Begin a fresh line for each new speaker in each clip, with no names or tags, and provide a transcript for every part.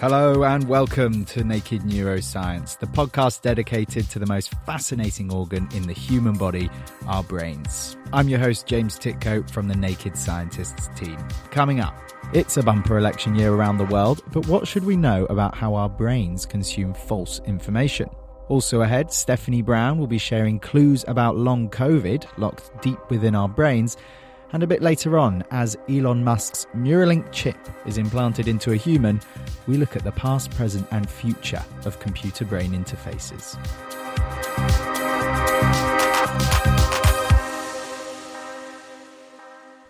Hello and welcome to Naked Neuroscience, the podcast dedicated to the most fascinating organ in the human body, our brains. I'm your host, James Tytko from the Naked Scientists team. Coming up, it's a bumper election year around the world, but what should we know about how our brains consume false information? Also ahead, Stephanie Brown will be sharing clues about long COVID locked deep within our brains and a bit later on, as Elon Musk's Neuralink chip is implanted into a human, we look at the past, present, and future of computer brain interfaces.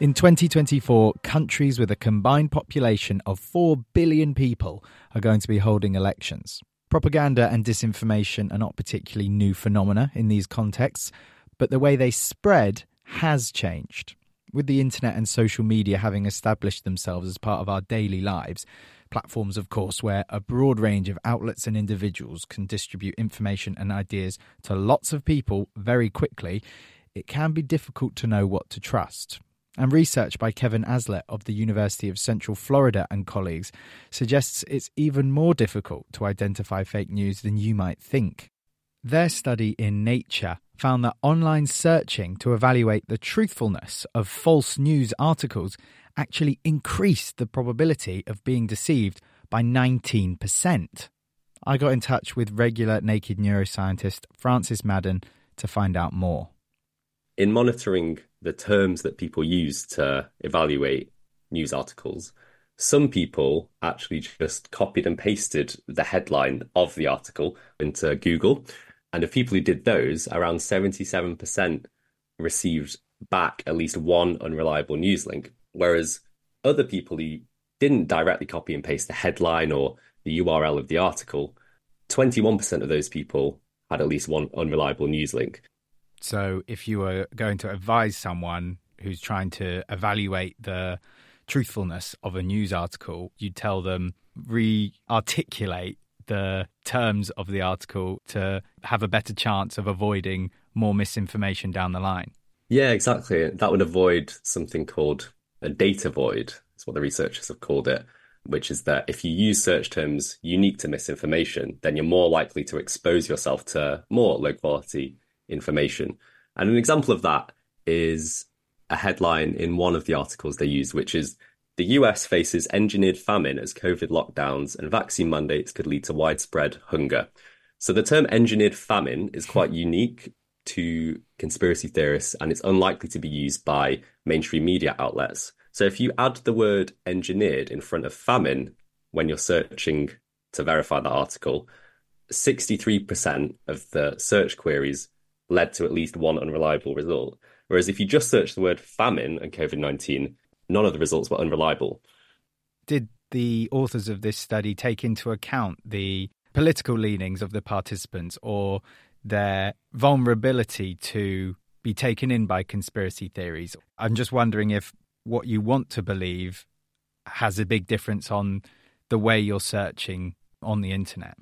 In 2024, countries with a combined population of 4 billion people are going to be holding elections. Propaganda and disinformation are not particularly new phenomena in these contexts, but the way they spread has changed. With the internet and social media having established themselves as part of our daily lives, platforms, of course, where a broad range of outlets and individuals can distribute information and ideas to lots of people very quickly, it can be difficult to know what to trust. And research by Kevin Aslett of the University of Central Florida and colleagues suggests it's even more difficult to identify fake news than you might think. Their study in Nature found that online searching to evaluate the truthfulness of false news articles actually increased the probability of being deceived by 19%. I got in touch with regular naked neuroscientist Francis Madden to find out more.
In monitoring the terms that people use to evaluate news articles, some people actually just copied and pasted the headline of the article into Google and of people who did those, around 77% received back at least one unreliable news link. Whereas other people who didn't directly copy and paste the headline or the URL of the article, 21% of those people had at least one unreliable news link.
So if you were going to advise someone who's trying to evaluate the truthfulness of a news article, you'd tell them re articulate the terms of the article to have a better chance of avoiding more misinformation down the line.
Yeah, exactly. That would avoid something called a data void, is what the researchers have called it, which is that if you use search terms unique to misinformation, then you're more likely to expose yourself to more low quality information. And an example of that is a headline in one of the articles they used, which is the US faces engineered famine as COVID lockdowns and vaccine mandates could lead to widespread hunger. So the term engineered famine is hmm. quite unique to conspiracy theorists and it's unlikely to be used by mainstream media outlets. So if you add the word engineered in front of famine when you're searching to verify that article, 63% of the search queries led to at least one unreliable result. Whereas if you just search the word famine and COVID 19, none of the results were unreliable.
Did the authors of this study take into account the political leanings of the participants or their vulnerability to be taken in by conspiracy theories? I'm just wondering if what you want to believe has a big difference on the way you're searching on the internet.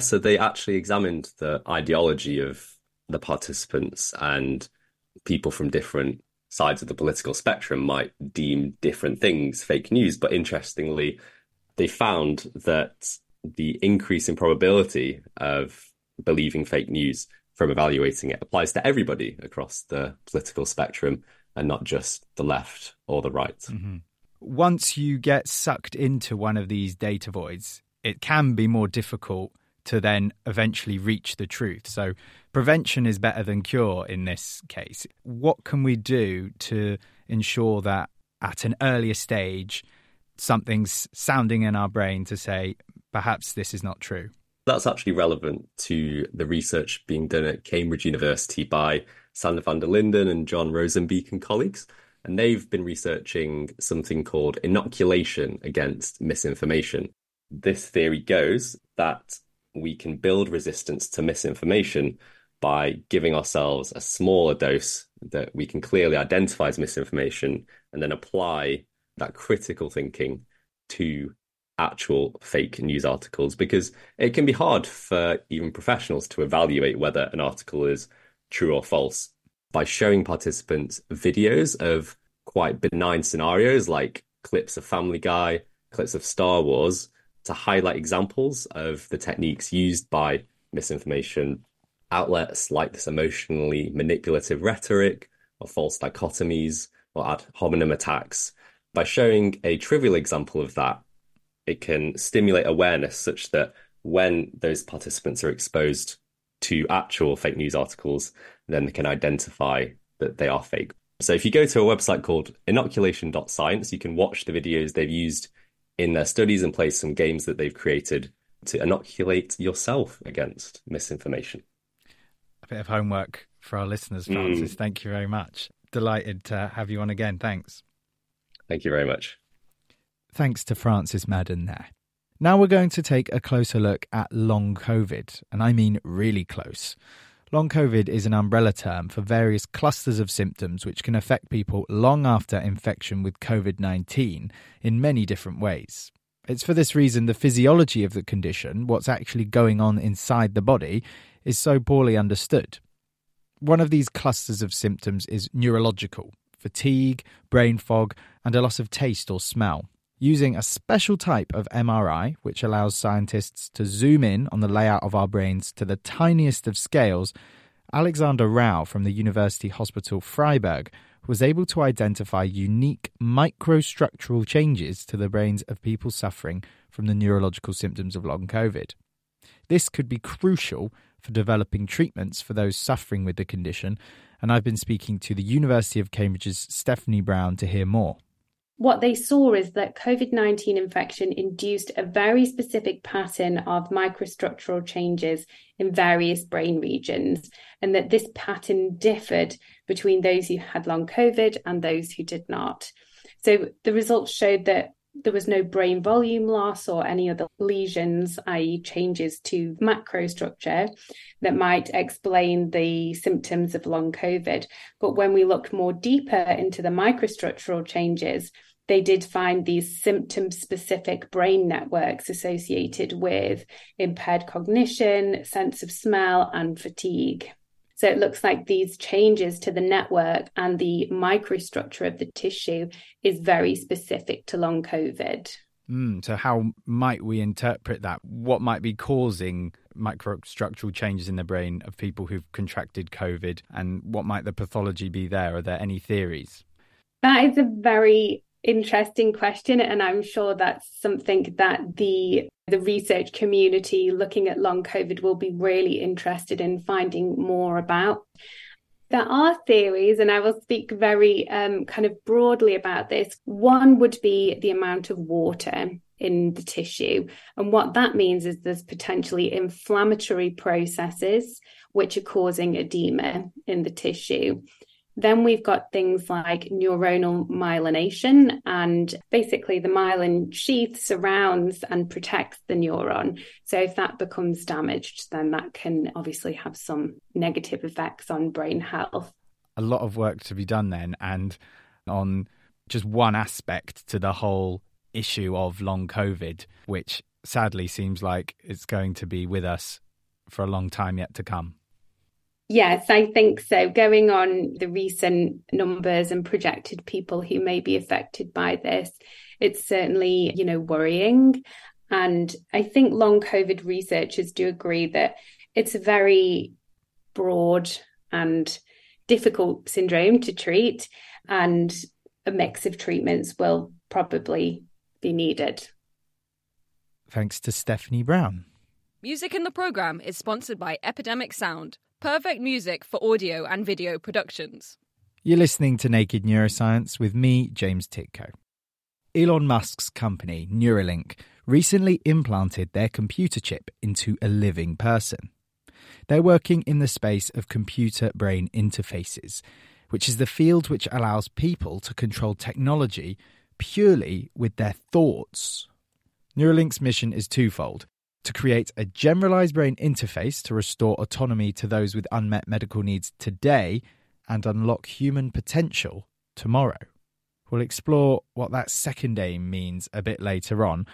So they actually examined the ideology of the participants and people from different sides of the political spectrum might deem different things fake news. But interestingly, they found that the increase in probability of believing fake news from evaluating it applies to everybody across the political spectrum and not just the left or the right. Mm-hmm.
Once you get sucked into one of these data voids, it can be more difficult to then eventually reach the truth. So prevention is better than cure in this case. What can we do to ensure that at an earlier stage, something's sounding in our brain to say, perhaps this is not true?
That's actually relevant to the research being done at Cambridge University by Sander van der Linden and Jon Roozenbeek and colleagues. And they've been researching something called inoculation against misinformation. This theory goes that we can build resistance to misinformation by giving ourselves a smaller dose that we can clearly identify as misinformation and then apply that critical thinking to actual fake news articles because it can be hard for even professionals to evaluate whether an article is true or false. By showing participants videos of quite benign scenarios like clips of Family Guy, clips of Star Wars to highlight examples of the techniques used by misinformation outlets like this emotionally manipulative rhetoric or false dichotomies or ad hominem attacks. By showing a trivial example of that, it can stimulate awareness such that when those participants are exposed to actual fake news articles, then they can identify that they are fake. So if you go to a website called inoculation.science, you can watch the videos they've used in their studies and play some games that they've created to inoculate yourself against misinformation.
A bit of homework for our listeners, Francis. Mm. Thank you very much. Delighted to have you on again. Thanks.
Thank you very much.
Thanks to Francis Madden there. Now we're going to take a closer look at long COVID, and I mean really close. Long COVID is an umbrella term for various clusters of symptoms which can affect people long after infection with COVID 19 in many different ways. It's for this reason the physiology of the condition, what's actually going on inside the body, is so poorly understood. One of these clusters of symptoms is neurological fatigue, brain fog, and a loss of taste or smell using a special type of MRI, which allows scientists to zoom in on the layout of our brains to the tiniest of scales, Alexander Rau from the University Hospital Freiburg was able to identify unique microstructural changes to the brains of people suffering from the neurological symptoms of long COVID. This could be crucial for developing treatments for those suffering with the condition, and I've been speaking to the University of Cambridge's Stephanie Brown to hear more
what they saw is that COVID 19 infection induced a very specific pattern of microstructural changes in various brain regions, and that this pattern differed between those who had long COVID and those who did not. So the results showed that there was no brain volume loss or any other lesions, i.e., changes to macrostructure that might explain the symptoms of long COVID. But when we looked more deeper into the microstructural changes, they did find these symptom specific brain networks associated with impaired cognition, sense of smell, and fatigue. So it looks like these changes to the network and the microstructure of the tissue is very specific to long COVID.
Mm, so, how might we interpret that? What might be causing microstructural changes in the brain of people who've contracted COVID? And what might the pathology be there? Are there any theories?
That is a very interesting question and i'm sure that's something that the the research community looking at long covid will be really interested in finding more about. There are theories and i will speak very um, kind of broadly about this. One would be the amount of water in the tissue and what that means is there's potentially inflammatory processes which are causing edema in the tissue then we've got things like neuronal myelination, and basically the myelin sheath surrounds and protects the neuron. So if that becomes damaged, then that can obviously have some negative effects on brain health.
A lot of work to be done then, and on just one aspect to the whole issue of long COVID, which sadly seems like it's going to be with us for a long time yet to come.
Yes, I think so. Going on the recent numbers and projected people who may be affected by this, it's certainly, you know, worrying. And I think long COVID researchers do agree that it's a very broad and difficult syndrome to treat, and a mix of treatments will probably be needed.
Thanks to Stephanie Brown.
Music in the program is sponsored by Epidemic Sound Perfect music for audio and video productions.
You're listening to Naked Neuroscience with me, James Tytko. Elon Musk's company, Neuralink, recently implanted their computer chip into a living person. They're working in the space of computer brain interfaces, which is the field which allows people to control technology purely with their thoughts. Neuralink's mission is twofold to create a generalized brain interface to restore autonomy to those with unmet medical needs today and unlock human potential tomorrow. We'll explore what that second aim means a bit later on,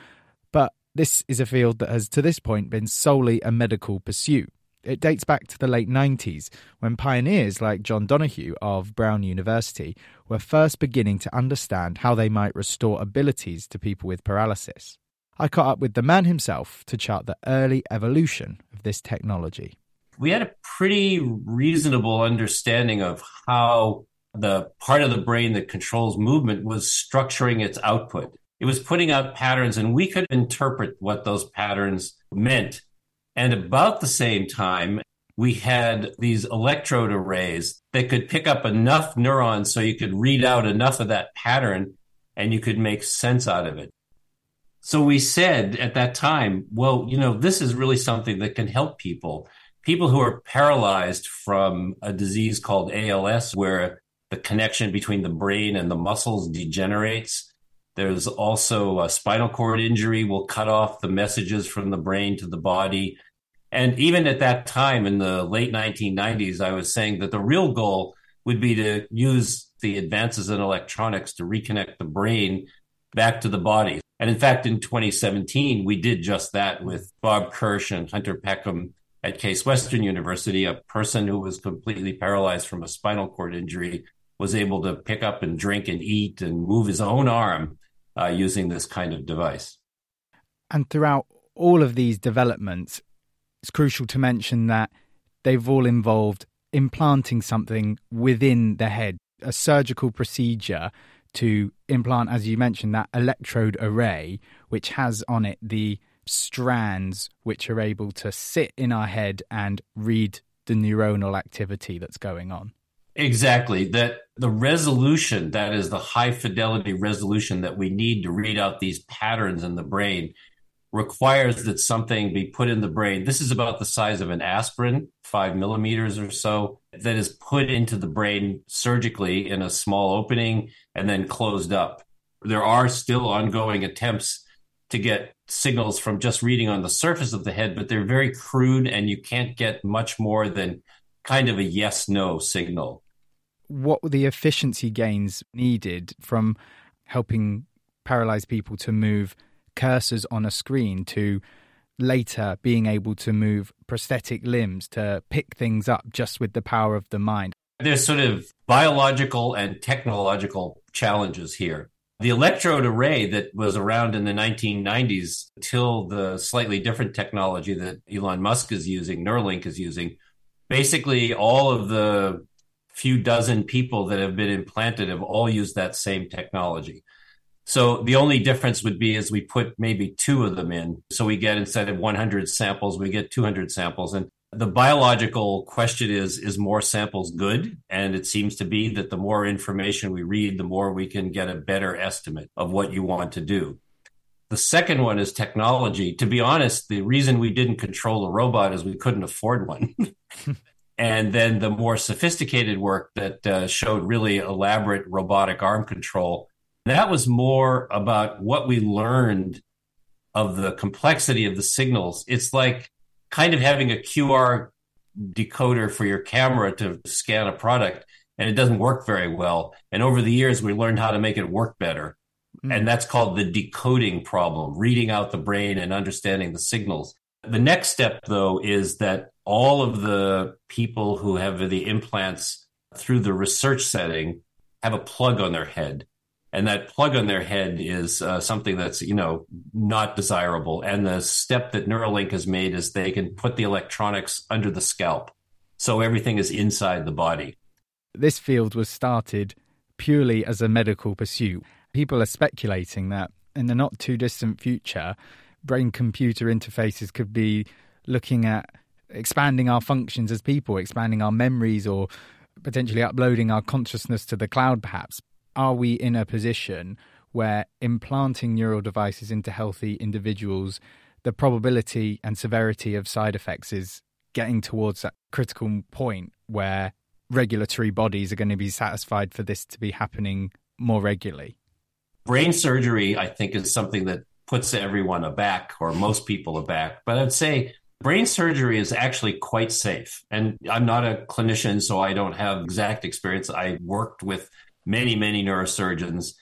but this is a field that has to this point been solely a medical pursuit. It dates back to the late 90s when pioneers like John Donoghue of Brown University were first beginning to understand how they might restore abilities to people with paralysis. I caught up with the man himself to chart the early evolution of this technology.
We had a pretty reasonable understanding of how the part of the brain that controls movement was structuring its output. It was putting out patterns, and we could interpret what those patterns meant and about the same time, we had these electrode arrays that could pick up enough neurons so you could read out enough of that pattern and you could make sense out of it. So we said at that time, well, you know, this is really something that can help people. People who are paralyzed from a disease called ALS, where the connection between the brain and the muscles degenerates. There's also a spinal cord injury will cut off the messages from the brain to the body. And even at that time in the late 1990s, I was saying that the real goal would be to use the advances in electronics to reconnect the brain back to the body. And in fact, in 2017, we did just that with Bob Kirsch and Hunter Peckham at Case Western University. A person who was completely paralyzed from a spinal cord injury was able to pick up and drink and eat and move his own arm uh, using this kind of device.
And throughout all of these developments, it's crucial to mention that they've all involved implanting something within the head, a surgical procedure to implant, as you mentioned, that electrode array, which has on it the strands which are able to sit in our head and read the neuronal activity that's going on.
Exactly. That the resolution, that is the high fidelity resolution that we need to read out these patterns in the brain, requires that something be put in the brain. This is about the size of an aspirin, five millimeters or so, that is put into the brain surgically in a small opening and then closed up. There are still ongoing attempts to get signals from just reading on the surface of the head, but they're very crude and you can't get much more than kind of a yes no signal
what were the efficiency gains needed from helping paralyzed people to move cursors on a screen to later being able to move prosthetic limbs to pick things up just with the power of the mind?
There's sort of biological and technological challenges here. The electrode array that was around in the 1990s till the slightly different technology that Elon Musk is using, Neuralink is using, basically all of the few dozen people that have been implanted have all used that same technology. So the only difference would be is we put maybe two of them in. So we get instead of 100 samples, we get 200 samples. And the biological question is, is more samples good? And it seems to be that the more information we read, the more we can get a better estimate of what you want to do. The second one is technology. To be honest, the reason we didn't control a robot is we couldn't afford one. and then the more sophisticated work that uh, showed really elaborate robotic arm control that was more about what we learned of the complexity of the signals. It's like kind of having a qr decoder for your camera to scan a product and it doesn't work very well. And over the years we learned how to make it work better. Mm. and that's called the decoding problem reading out the brain and understanding the signals. The next step though is that all of the people who have the implants through the research setting have a plug on their head and that plug on their head is uh, something that's you know not desirable. And the step that neuralink has made is they can put the electronics under the scalp. So everything is inside the body.
This field was started purely as a medical pursuit. People are speculating that in the not too distant future brain computer interfaces could be looking at expanding our functions as people, expanding our memories, or potentially uploading our consciousness to the cloud, perhaps, are we in a position where implanting neural devices into healthy individuals, the probability and severity of side effects is getting towards that critical point where regulatory bodies are going to be satisfied for this to be happening more regularly?
Brain surgery, I think, is something that puts everyone aback or most people aback. But I'd say brain surgery is actually quite safe. And I'm not a clinician, so I don't have exact experience. I worked with many, many neurosurgeons.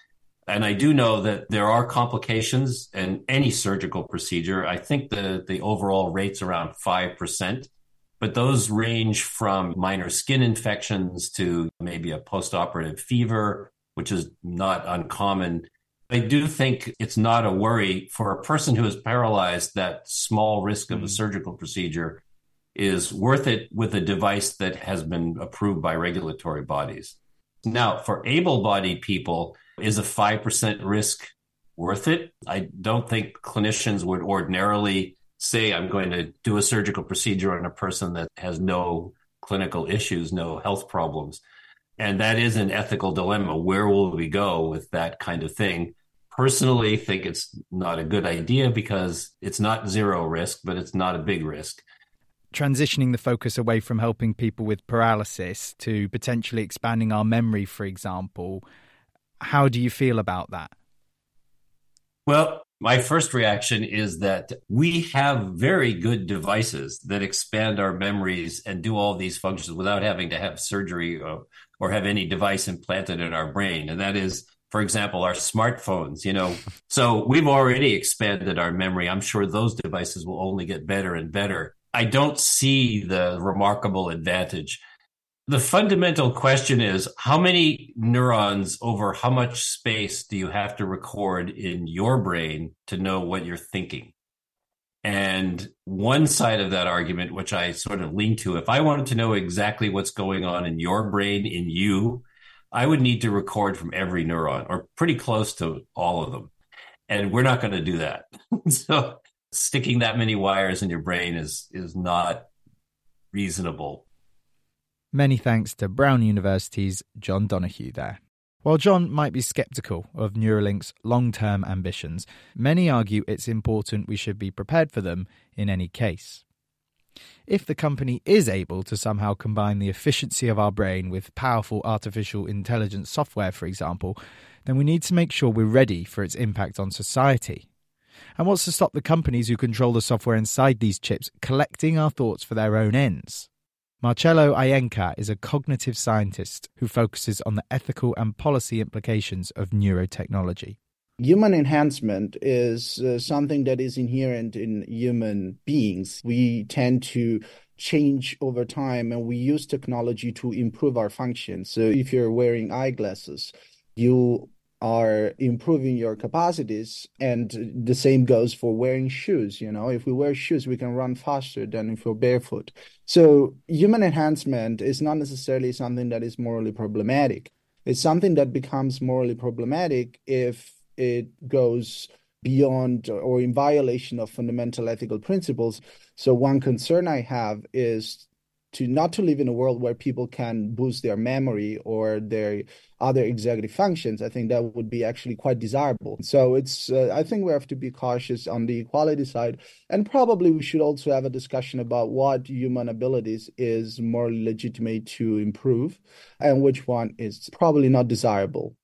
And I do know that there are complications in any surgical procedure. I think the, the overall rate's around 5%, but those range from minor skin infections to maybe a postoperative fever, which is not uncommon. I do think it's not a worry for a person who is paralyzed. That small risk of a mm. surgical procedure is worth it with a device that has been approved by regulatory bodies. Now, for able bodied people, is a 5% risk worth it? I don't think clinicians would ordinarily say, I'm going to do a surgical procedure on a person that has no clinical issues, no health problems. And that is an ethical dilemma. Where will we go with that kind of thing? personally think it's not a good idea because it's not zero risk, but it's not a big risk.
Transitioning the focus away from helping people with paralysis to potentially expanding our memory, for example, how do you feel about that?
Well, my first reaction is that we have very good devices that expand our memories and do all these functions without having to have surgery or, or have any device implanted in our brain. And that is for example, our smartphones, you know. So we've already expanded our memory. I'm sure those devices will only get better and better. I don't see the remarkable advantage. The fundamental question is how many neurons over how much space do you have to record in your brain to know what you're thinking? And one side of that argument, which I sort of lean to, if I wanted to know exactly what's going on in your brain, in you, I would need to record from every neuron or pretty close to all of them. And we're not going to do that. so sticking that many wires in your brain is is not reasonable.
Many thanks to Brown University's John Donoghue there. While John might be skeptical of Neuralink's long term ambitions, many argue it's important we should be prepared for them in any case. If the company is able to somehow combine the efficiency of our brain with powerful artificial intelligence software, for example, then we need to make sure we're ready for its impact on society. And what's to stop the companies who control the software inside these chips collecting our thoughts for their own ends? Marcello Ienca is a cognitive scientist who focuses on the ethical and policy implications of neurotechnology
human enhancement is uh, something that is inherent in human beings. We tend to change over time and we use technology to improve our function. So if you're wearing eyeglasses, you are improving your capacities and the same goes for wearing shoes you know? If we wear shoes we can run faster than if we're barefoot. So human enhancement is not necessarily something that is morally problematic. It's something that becomes morally problematic if it goes beyond or in violation of fundamental ethical principles. So one concern I have is to not to live in a world where people can boost their memory or their other executive functions i think that would be actually quite desirable so it's uh, i think we have to be cautious on the equality side and probably we should also have a discussion about what human abilities is more legitimate to improve and which one is probably not desirable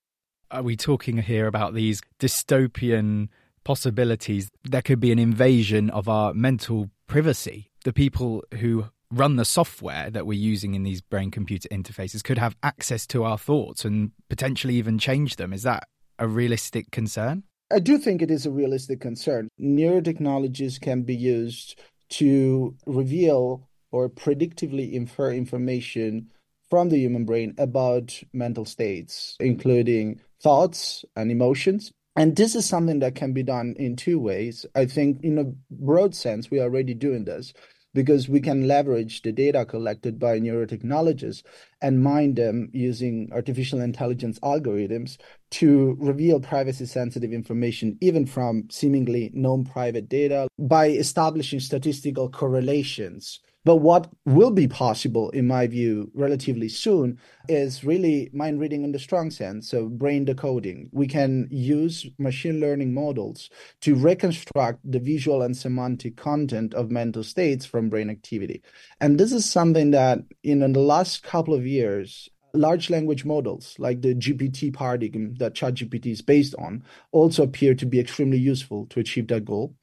are we talking here about these dystopian possibilities? There could be an invasion of our mental privacy. The people who run the software that we're using in these brain computer interfaces could have access to our thoughts and potentially even change them. Is that a realistic concern?
I do think it is a realistic concern. Neurotechnologies can be used to reveal or predictively infer information from the human brain about mental states, including thoughts and emotions. And this is something that can be done in two ways. I think, in a broad sense, we are already doing this because we can leverage the data collected by neurotechnologists and mine them using artificial intelligence algorithms to reveal privacy sensitive information, even from seemingly non private data, by establishing statistical correlations But what will be possible, in my view, relatively soon is really mind reading in the strong sense. So, brain decoding. We can use machine learning models to reconstruct the visual and semantic content of mental states from brain activity. And this is something that in the last couple of years, large language models like the GPT paradigm that ChatGPT is based on also appear to be extremely useful to achieve that goal.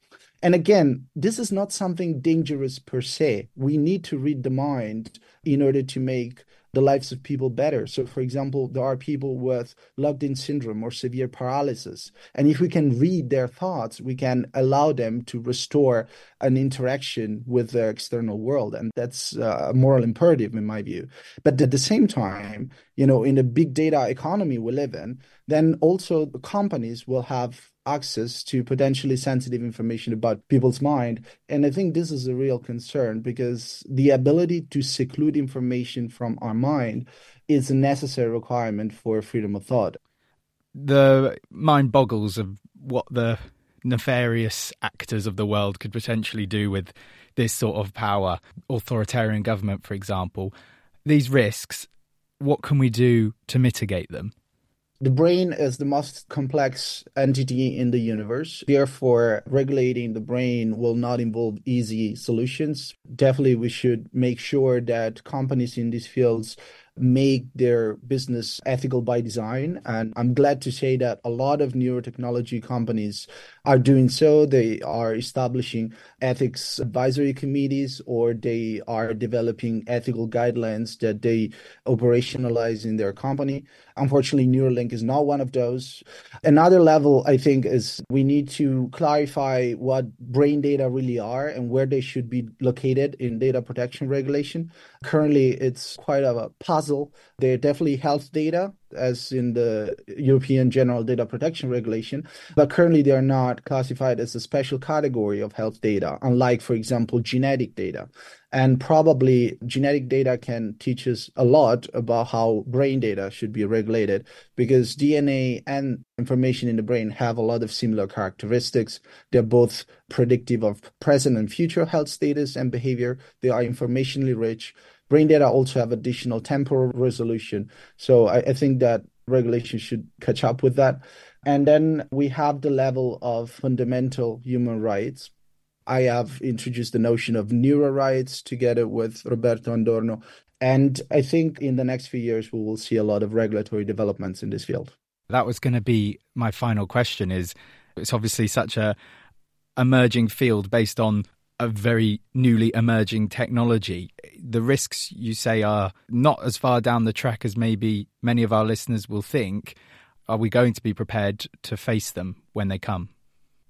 And again, this is not something dangerous per se. We need to read the mind in order to make the lives of people better. So, for example, there are people with locked in syndrome or severe paralysis. And if we can read their thoughts, we can allow them to restore an interaction with the external world. And that's uh, a moral imperative, in my view. But at the same time, you know, in the big data economy we live in, then also the companies will have access to potentially sensitive information about people's mind. And I think this is a real concern because the ability to seclude information from our mind is a necessary requirement for freedom of thought.
The mind boggles of what the nefarious actors of the world could potentially do with this sort of power, authoritarian government, for example. These risks, what can we do to mitigate them?
The brain is the most complex entity in the universe. Therefore, regulating the brain will not involve easy solutions. Definitely, we should make sure that companies in these fields make their business ethical by design. And I'm glad to say that a lot of neurotechnology companies are doing so. They are establishing ethics advisory committees or they are developing ethical guidelines that they operationalize in their company. Unfortunately, Neuralink is not one of those. Another level, I think, is we need to clarify what brain data really are and where they should be located in data protection regulation. Currently, it's quite a puzzle. They're definitely health data, as in the European General Data Protection Regulation, but currently they are not classified as a special category of health data, unlike, for example, genetic data. And probably genetic data can teach us a lot about how brain data should be regulated because DNA and information in the brain have a lot of similar characteristics. They're both predictive of present and future health status and behavior. They are informationally rich brain data also have additional temporal resolution. So I, I think that regulation should catch up with that. And then we have the level of fundamental human rights. I have introduced the notion of neuro rights together with Roberto Andorno. And I think in the next few years, we will see a lot of regulatory developments in this field.
That was going to be my final question is it's obviously such a emerging field based on a very newly emerging technology. The risks you say are not as far down the track as maybe many of our listeners will think. Are we going to be prepared to face them when they come?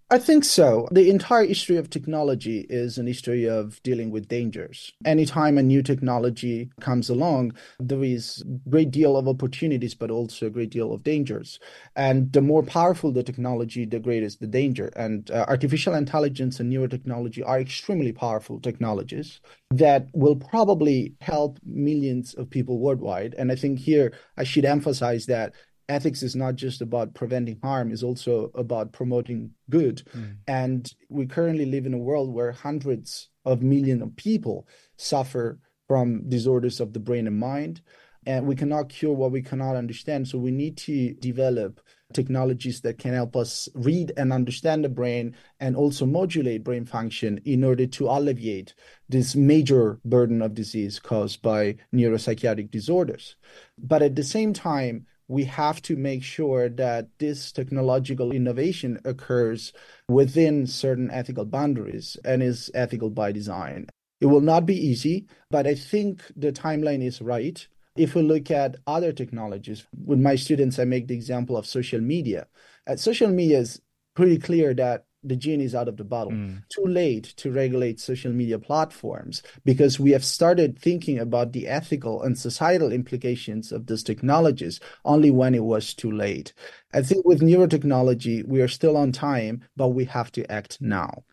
I think so. The entire history of technology is an history of dealing with dangers. Anytime a new technology comes along, there is a great deal of opportunities, but also a great deal of dangers. And the more powerful the technology, the greater is the danger. And uh, artificial intelligence and neurotechnology are extremely powerful technologies that will probably help millions of people worldwide. And I think here I should emphasize that ethics is not just about preventing harm it's also about promoting good. Mm. and we currently live in a world where hundreds of millions of people suffer from disorders of the brain and mind and we cannot cure what we cannot understand. So we need to develop technologies that can help us read and understand the brain and also modulate brain function in order to alleviate this major burden of disease caused by neuropsychiatric disorders. But at the same time we have to make sure that this technological innovation occurs within certain ethical boundaries and is ethical by design. It will not be easy, but I think the timeline is right. If we look at other technologies, with my students, I make the example of social media. At social media is pretty clear that the genie is out of the bottle. Mm. Too late to regulate social media platforms because we have started thinking about the ethical and societal implications of these technologies only when it was too late. I think with neurotechnology, we are still on time, but we have to act now.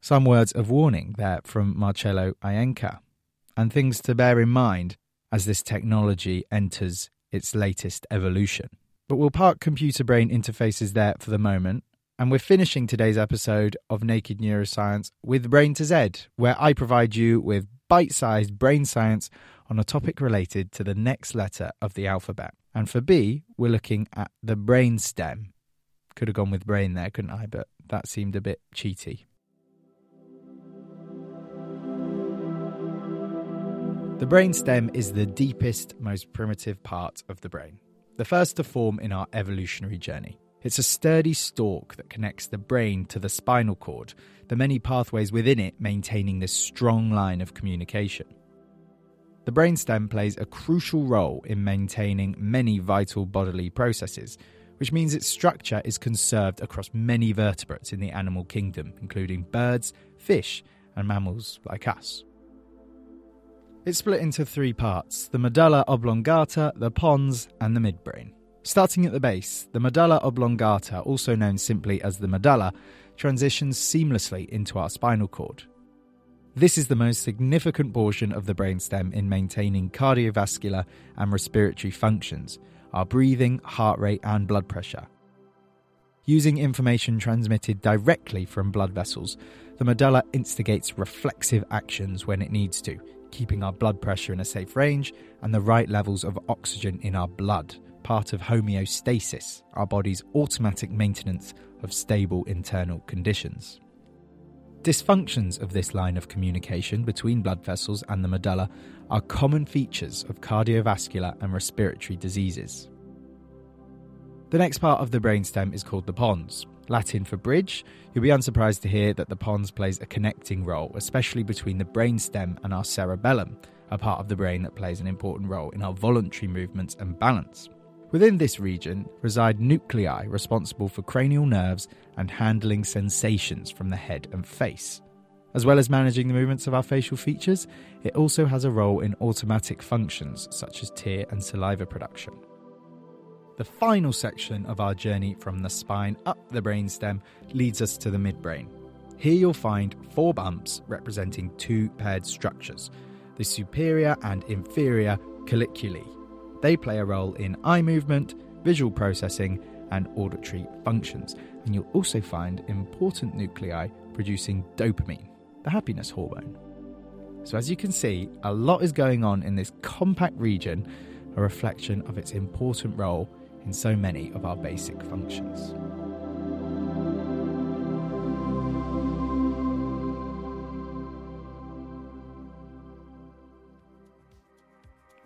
Some words of warning there from Marcello Ienca, and things to bear in mind as this technology enters its latest evolution. But we'll park computer brain interfaces there for the moment And we're finishing today's episode of Naked Neuroscience with Brain to Z, where I provide you with bite sized brain science on a topic related to the next letter of the alphabet. And for B, we're looking at the brain stem. Could have gone with brain there, couldn't I? But that seemed a bit cheaty. The brainstem is the deepest, most primitive part of the brain, the first to form in our evolutionary journey. It's a sturdy stalk that connects the brain to the spinal cord, the many pathways within it maintaining this strong line of communication. The brainstem plays a crucial role in maintaining many vital bodily processes, which means its structure is conserved across many vertebrates in the animal kingdom, including birds, fish, and mammals like us. It's split into three parts the medulla oblongata, the pons, and the midbrain. Starting at the base, the medulla oblongata, also known simply as the medulla, transitions seamlessly into our spinal cord. This is the most significant portion of the brainstem in maintaining cardiovascular and respiratory functions, our breathing, heart rate, and blood pressure. Using information transmitted directly from blood vessels, the medulla instigates reflexive actions when it needs to, keeping our blood pressure in a safe range and the right levels of oxygen in our blood part of homeostasis, our body's automatic maintenance of stable internal conditions. Dysfunctions of this line of communication between blood vessels and the medulla are common features of cardiovascular and respiratory diseases. The next part of the brainstem is called the pons. Latin for bridge, you'll be unsurprised to hear that the pons plays a connecting role, especially between the brainstem and our cerebellum, a part of the brain that plays an important role in our voluntary movements and balance. Within this region reside nuclei responsible for cranial nerves and handling sensations from the head and face. As well as managing the movements of our facial features, it also has a role in automatic functions such as tear and saliva production. The final section of our journey from the spine up the brainstem leads us to the midbrain. Here you'll find four bumps representing two paired structures the superior and inferior colliculi. They play a role in eye movement, visual processing, and auditory functions. And you'll also find important nuclei producing dopamine, the happiness hormone. So, as you can see, a lot is going on in this compact region, a reflection of its important role in so many of our basic functions.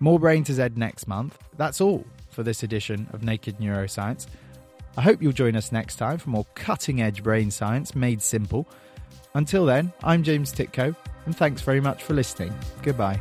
More Brain to Z next month. That's all for this edition of Naked Neuroscience. I hope you'll join us next time for more cutting edge brain science made simple. Until then, I'm James Tytko, and thanks very much for listening. Goodbye.